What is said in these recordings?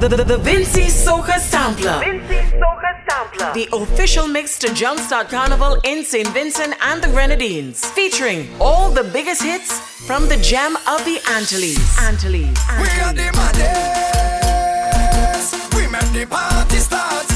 The, the, the Vincy Soca Sampler. Vincy Soca Sampler. The official mix to Jumpstart Carnival in St. Vincent and the Grenadines. Featuring all the biggest hits from the gem of the Antilles. Antilles. Antilles. We are the maddest. We make the party start.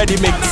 And if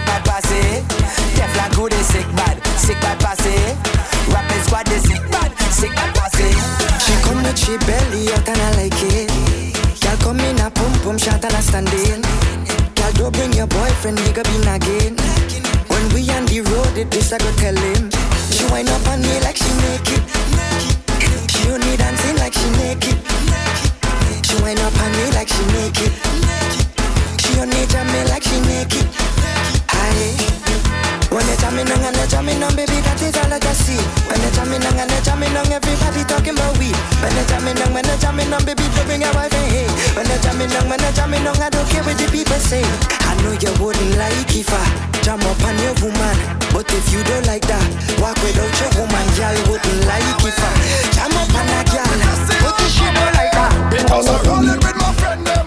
sick bad passé. Teflon good is sick bad, sick bad passé. Rapping squad is sick bad, sick bad passé. She come with she belly out and I like it. Girl come in a pum pum shot and I stand in. Girl don't bring your boyfriend, he go be nagging. When we on the road, it this I go tell him She wind up on me like she make it. Jamming on and jamming on, baby, that is all I just see. When they jamming on and jamming on, everybody talking about weed. When they jamming on, when they jamming on, baby, they bring your wife and hey. When they jamming on, when they jamming on, I don't care what the people say. I know you wouldn't like if I jam up on your woman, but if you don't like that, walk without your woman, girl wouldn't like if I jam up on a girl, but if she don't like that. Because I'm rolling with my friend them,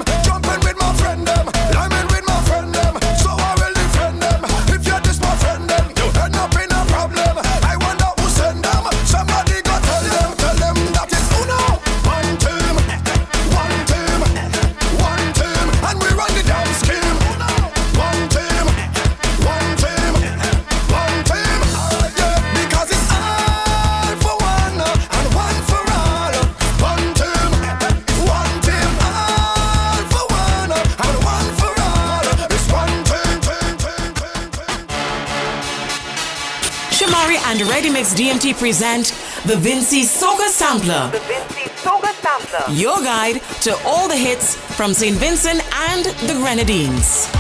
DMT present the Vincy Soca Sampler. The Vincy Soca Sampler. Your guide to all the hits from St. Vincent and the Grenadines.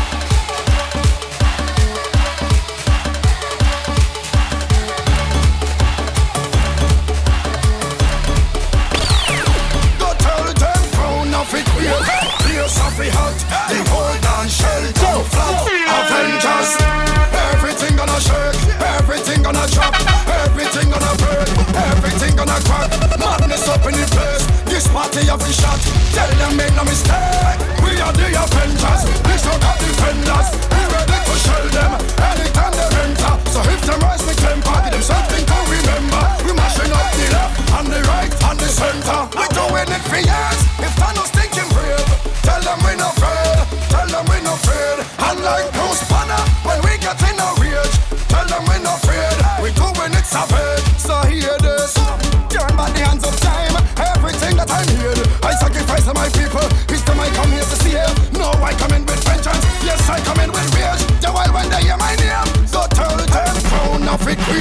This party shot. Tell them make no mistake. We are the Avengers. This are the defenders. We ready to shell them. Anytime they enter. So if them rise with temper Give them something to remember. We mashing up the left and the right and the center. We doing it for years. If Thanos thinking brave Tell them we no afraid Tell them we no afraid And like Bruce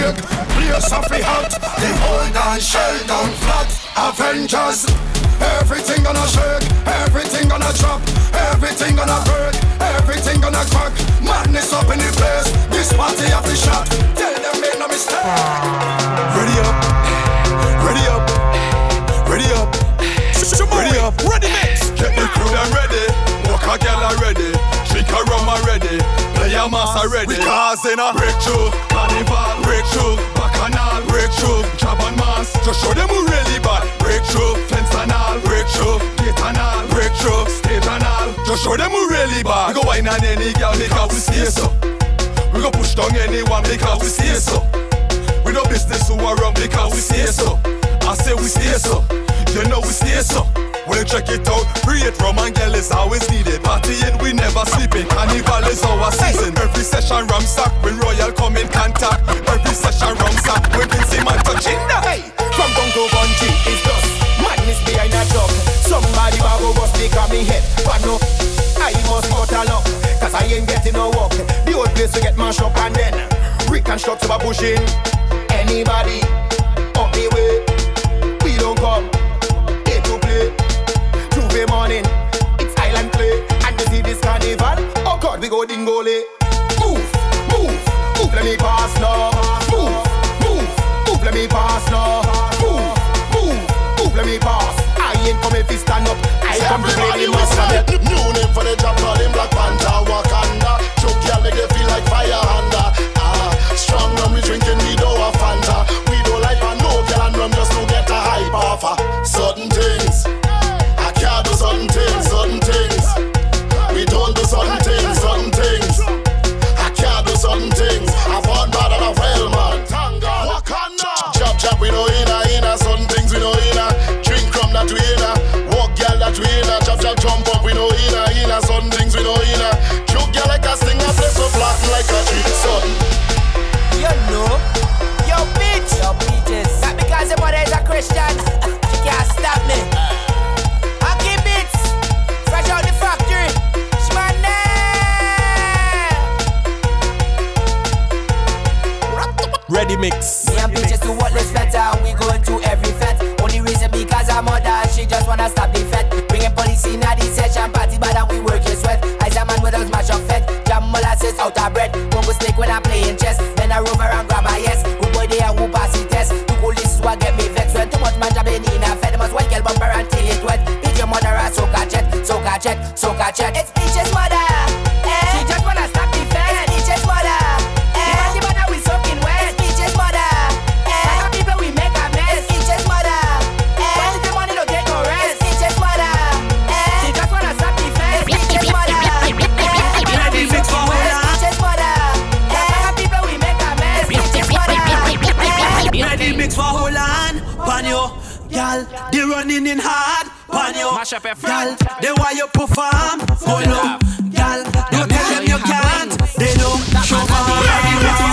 of it quick Place of it hot They hold on shell down flat Avengers Everything gonna shake Everything gonna drop Everything gonna break Everything gonna crack Madness up in the place This party have the shot Tell them make no mistake Ready up, ready up, ready up, ready up, ready mix. Play a massa ready. We causing a breakthrough, carnival breakthrough, bacchanal breakthrough, job and mass. Just show them who really bad. Breakthrough, fence and all, breakthrough, gate and all, breakthrough, stage and all. Just show them who really bad. We go wine on any girl because we say so. We go push down anyone because we say so. We no business who are wrong because we say so. I say we say so. You know we say so. Well, check it out. Create rum and girl is always needed. Partying, we never sleeping. Carnival is our season. Every session rum sack when Royal come in contact. Every session rum sack when Vincy man touching. Hey, from to country is just madness behind a truck. Somebody bago bust the me head, but no, I must a luck, cause I ain't getting no work. The old place to get mashed up and then reconstruct by pushing. Anybody up the way, Tuesday morning, it's island play, and you see this carnival. Oh God, we go dingole. Move, move, move, let me pass now. Move, move, move, let me pass now. Move, move, move, let me pass. I ain't coming to stand up. I come to play the master. New name for the job, pan you, gal. They running in hard, pan you, gal. They why you perform, follow, gal. You tell them you can't, they don't show up.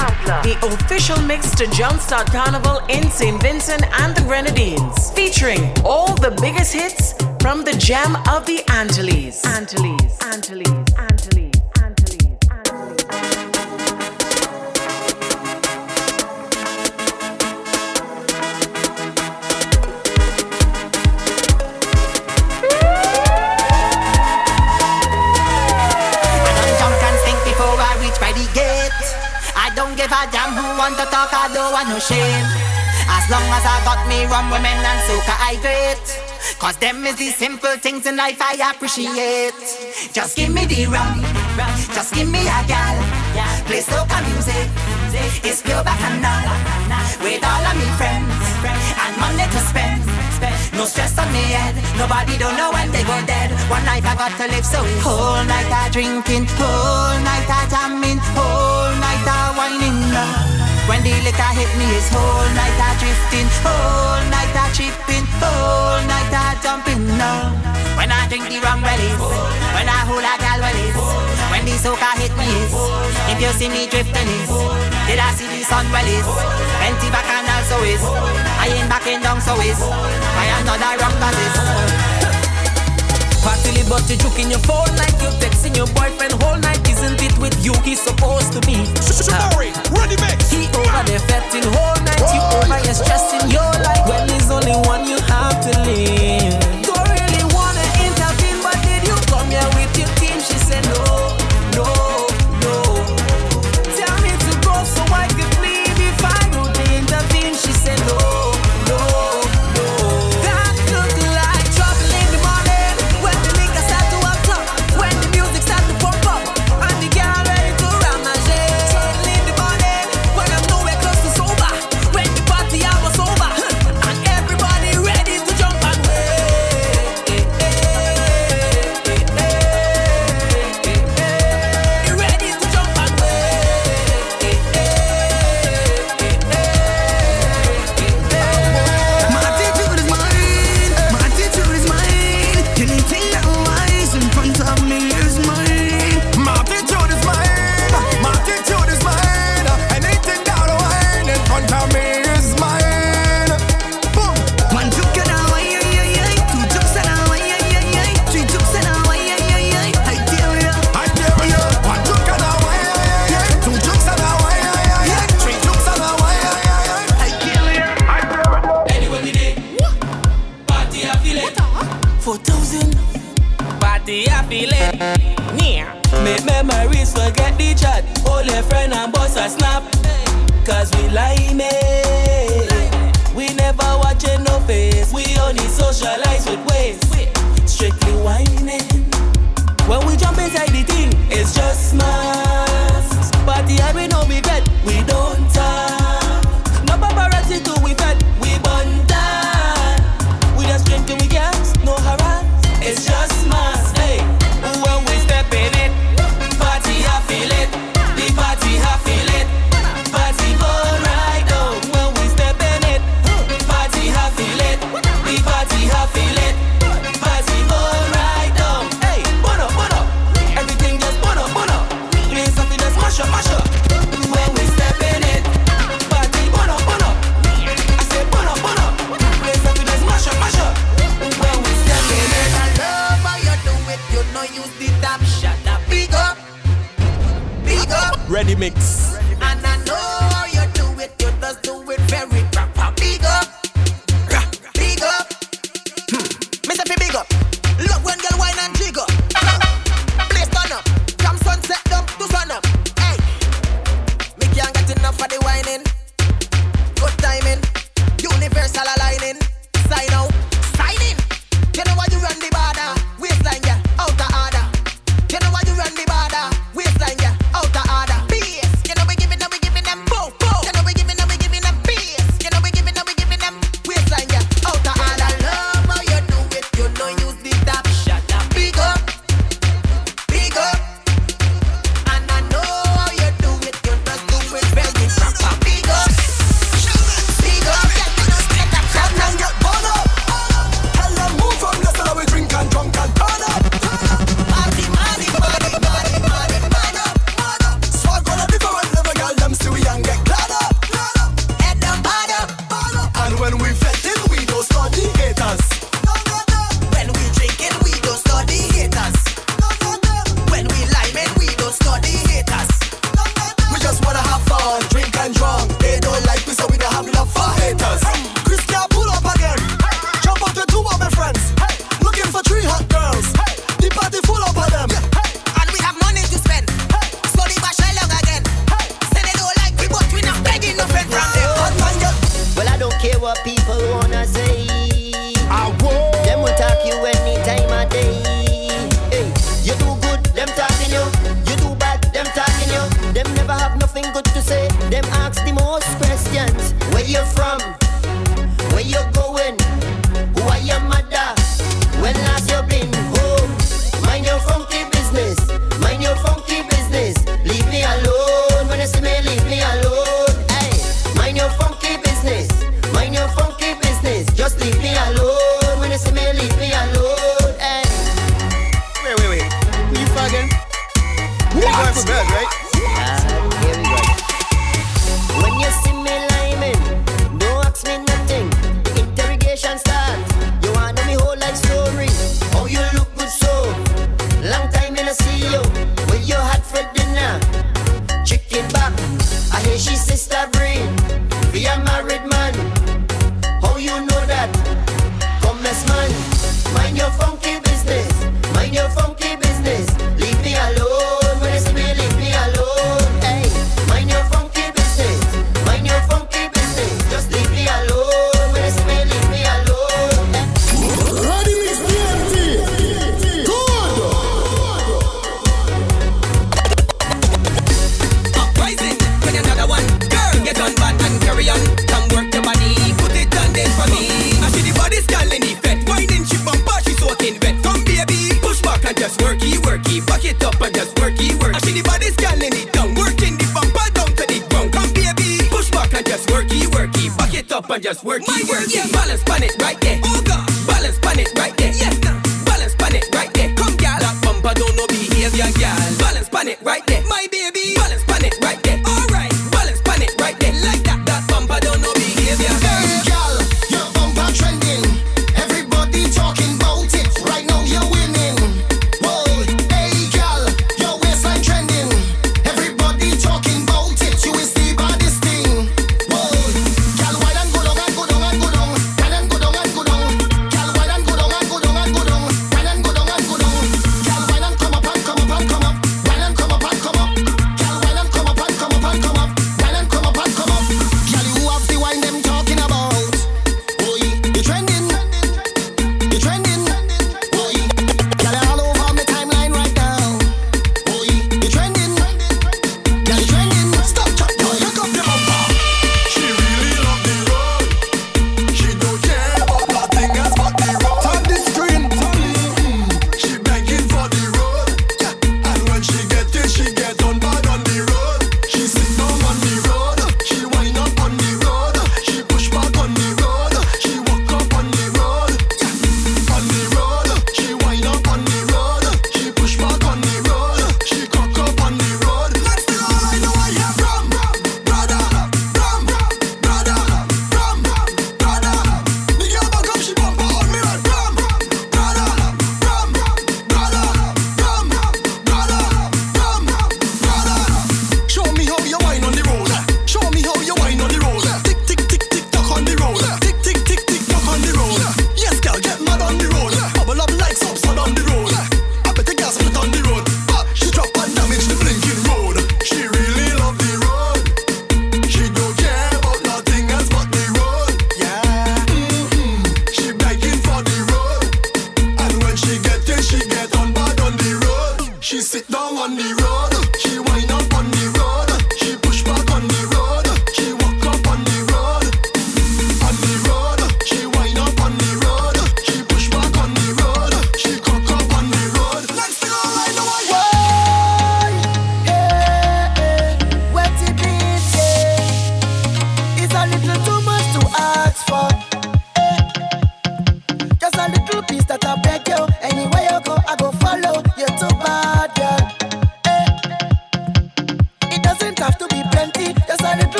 The official mix to Jumpstart Carnival in St. Vincent and the Grenadines, featuring all the biggest hits from the gem of the Antilles. Antilles. Antilles. give a damn who want to talk, I don't want no shame. As long as I got me rum, women and soca, I great. Cause them is the simple things in life I appreciate. Just give me the rum, just give me a gal. Play soca music, it's pure bacchanal. With all of me friends, and money to spend. No stress on me head. Nobody don't know when they go dead. One life I got to live, so it's whole night I drinking, whole night I jamming, whole night I whining. When the liquor hit me, it's whole night I drifting, whole night I tripping, whole night I jumping. No, when I drink the rum, well is, when I hold a gal, well is, when the soca hit me, is. if you see me drifting, is, did I see the sun, well is? when back and also is I ain't backing down, so is. I another rock that is me, but you're juking your phone like you're texting your boyfriend whole night. Isn't it with you he's supposed to be? Sorry, uh, ready mix. He over there fetting whole night. You over here stressing your life. when there's only one you have to leave.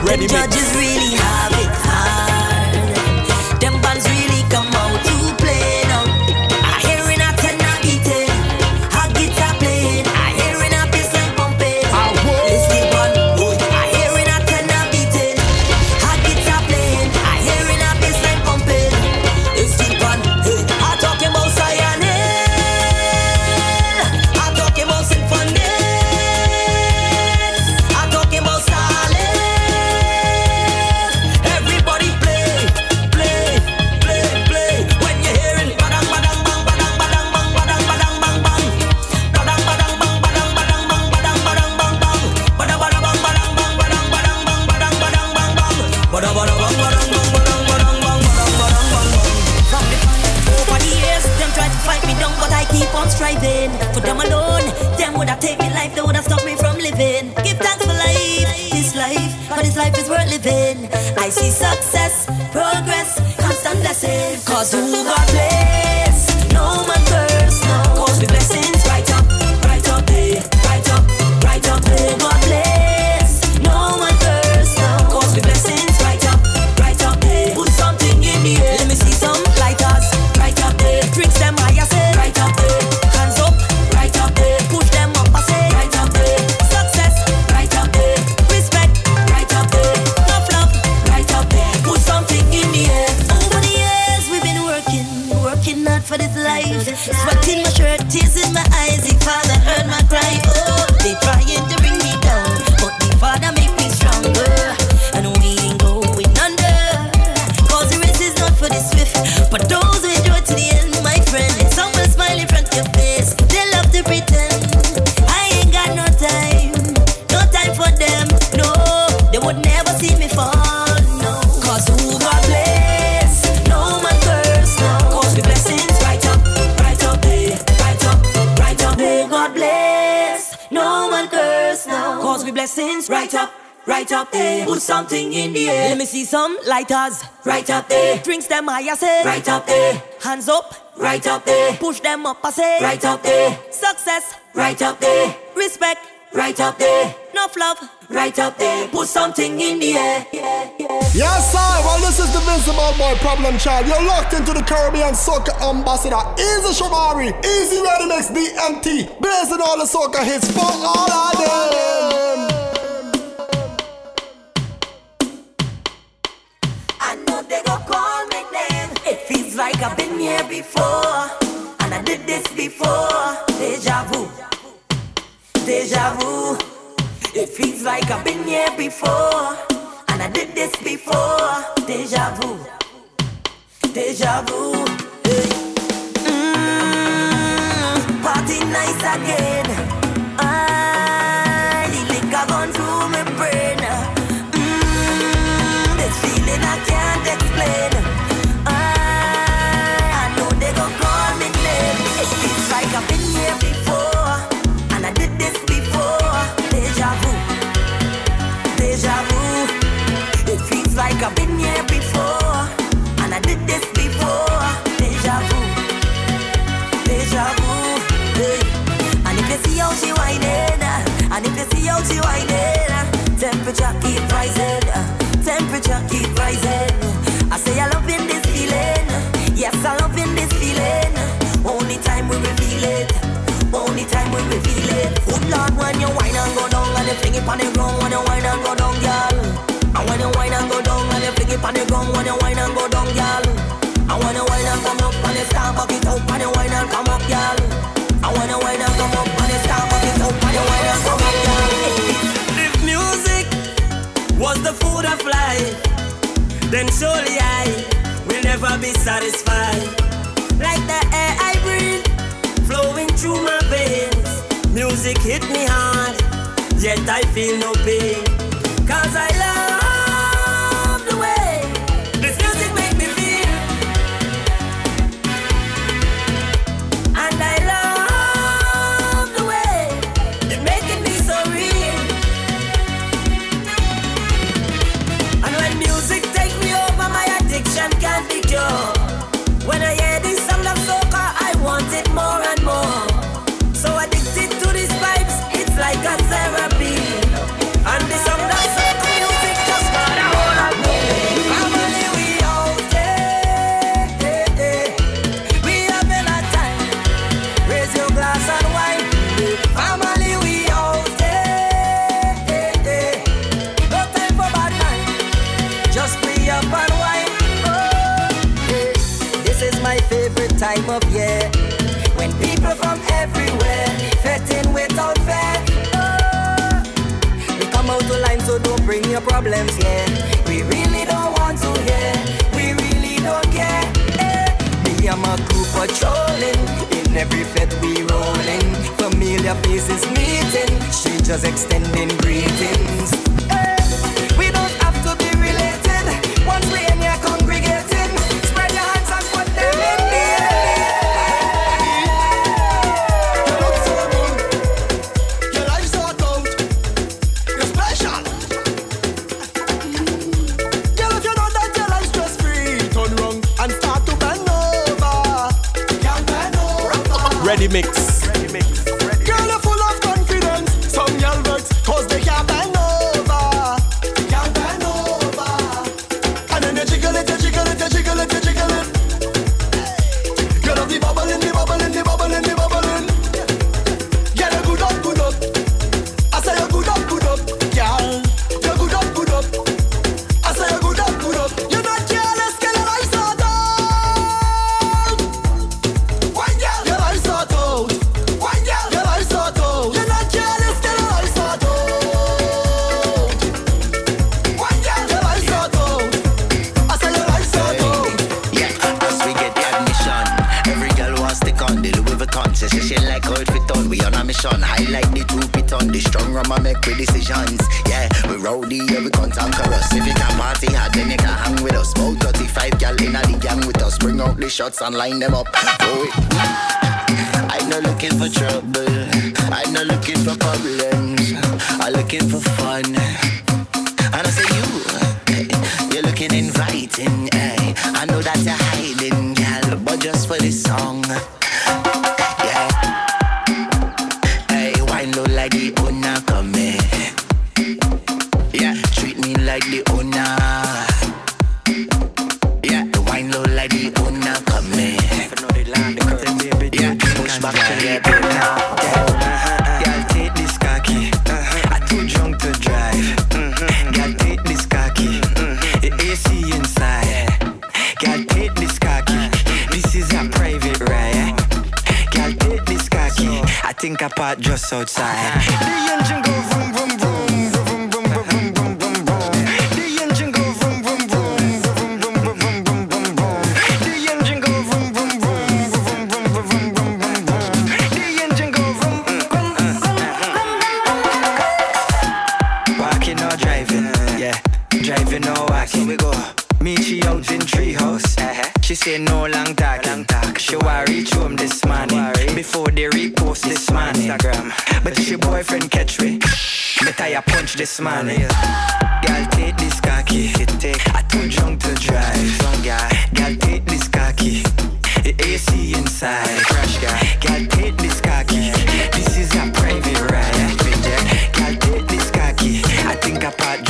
Sweat in my shirt, tears in my eyes, if father heard my cry. Oh, they trying to bring something in the air. Let me see some lighters. Right up there. Drinks them high, I say. Right up there. Hands up. Right up there. Push them up, I say. Right up there. Success. Right up there. Respect. Right up there. Enough love. Right up there. Put something in the air. Yeah, yeah. Yes, sir. Well, this is the Visible Boy Problem Child. You're locked into the Caribbean Soca Ambassador. Easy Shamari. Easy Ready Mix DMT. blazing all the Soca hits for all of them. before, and I did this before. Deja vu, deja vu. It feels like I've been here before, and I did this before. Deja vu, deja vu. Hey. Mm, party nice again. Ah. fling it on the ground when you wine and go down, girl. And when you wine and go down, when you fling it on the ground when you wine and go down, girl. And when you wine and come up and you start back it up and you wine and come up, girl. And when you wine and come up and you start back it up and you wine and come up, girl. If music was the food of life, then surely I will never be satisfied. Like the air I breathe, flowing through my veins, music hit me hard. Yet I feel no pain. Make with decisions. Yeah, we rowdy, yeah, we can conquer us. If you can party hard, then you can hang with us. About 35 gal in the gang with us. Bring out the shots and line them up. Oh, it. I'm not looking for trouble. I'm not looking for problems. I'm looking for fun. just outside. Do you she out in treehouse. Uh-huh. She say no long talk, long talk. She worry home this morning before they repost this man Instagram. But if your boyfriend catch me, me tie punch this man. Girl, take this cocky. Take. I too drunk to drive. Girl, take this cocky. The AC inside. Crash guy. Girl, take this cocky. This is a private ride. Girl, take this cocky. I think I part just outside. Get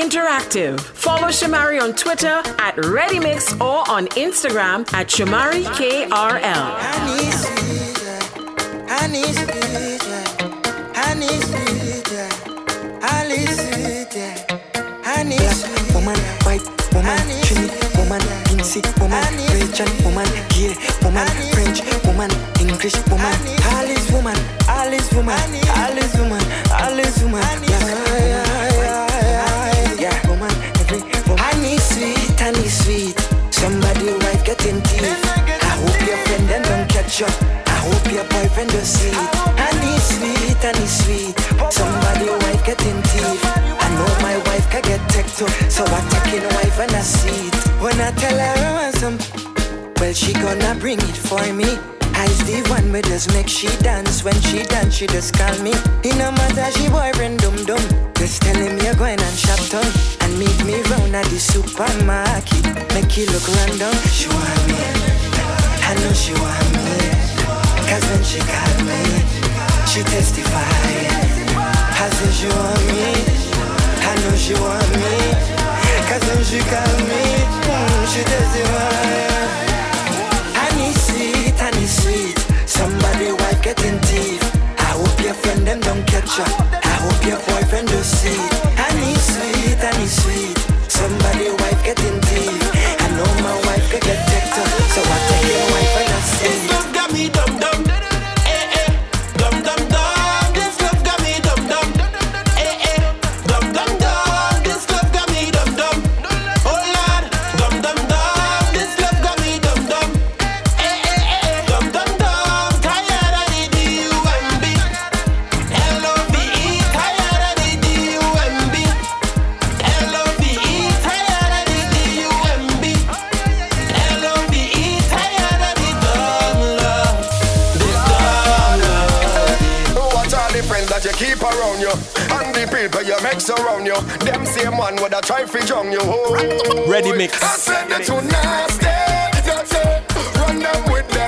interactive. Follow Shamari on Twitter at ReadyMix or on Instagram at Shamari KRL. Woman, white woman, Trini woman, woman, woman, Gay woman, French woman, English woman, Alice woman, Alice woman, Alice woman, Alice woman. Yeah, I hope your boyfriend don't see it. Honey sweet, and he's sweet. Somebody wife getting teeth. I know my wife can get teched up, so I taking wife and I see it. When I tell her I want some, well she gonna bring it for me. I's the one where just make she dance. When she dance, she just call me. It no matter she boyfriend dum dum. Just tell him you're going and shop town and meet me round at the supermarket. Make it look random. Want me. I know she want me. Cause when she call me, she testify. I say she want me. I know she want me. Cause when she call me, she testify. Honey sweet, honey sweet. Somebody wife getting teeth. I hope your friend them don't catch up. I hope your boyfriend don't see it. Honey sweet, honey sweet. Somebody wife getting teeth. I know my wife could get decked up, so I his love got me dumb. People you you Them same man would have tried to drown you oh. Ready mix. I said they're too nasty That's it Run them with them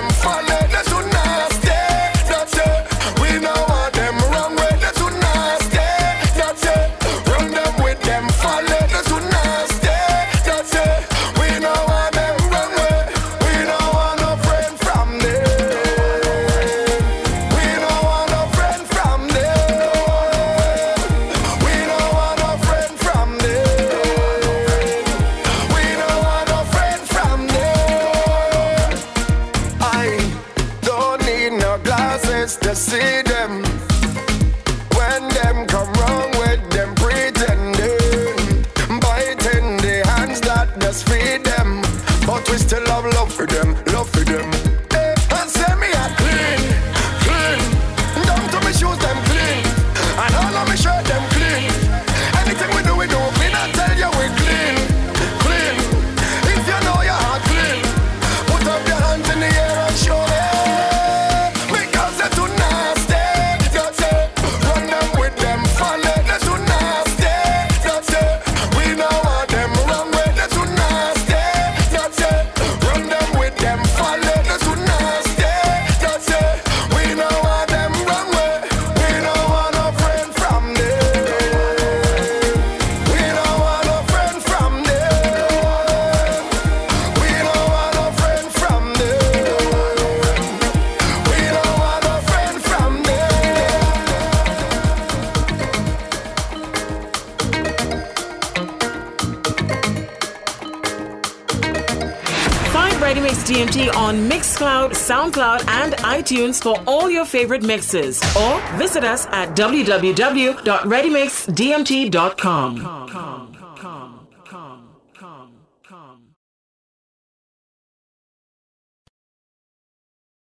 and iTunes for all your favorite mixes. Or visit us at www.readymixdmt.com.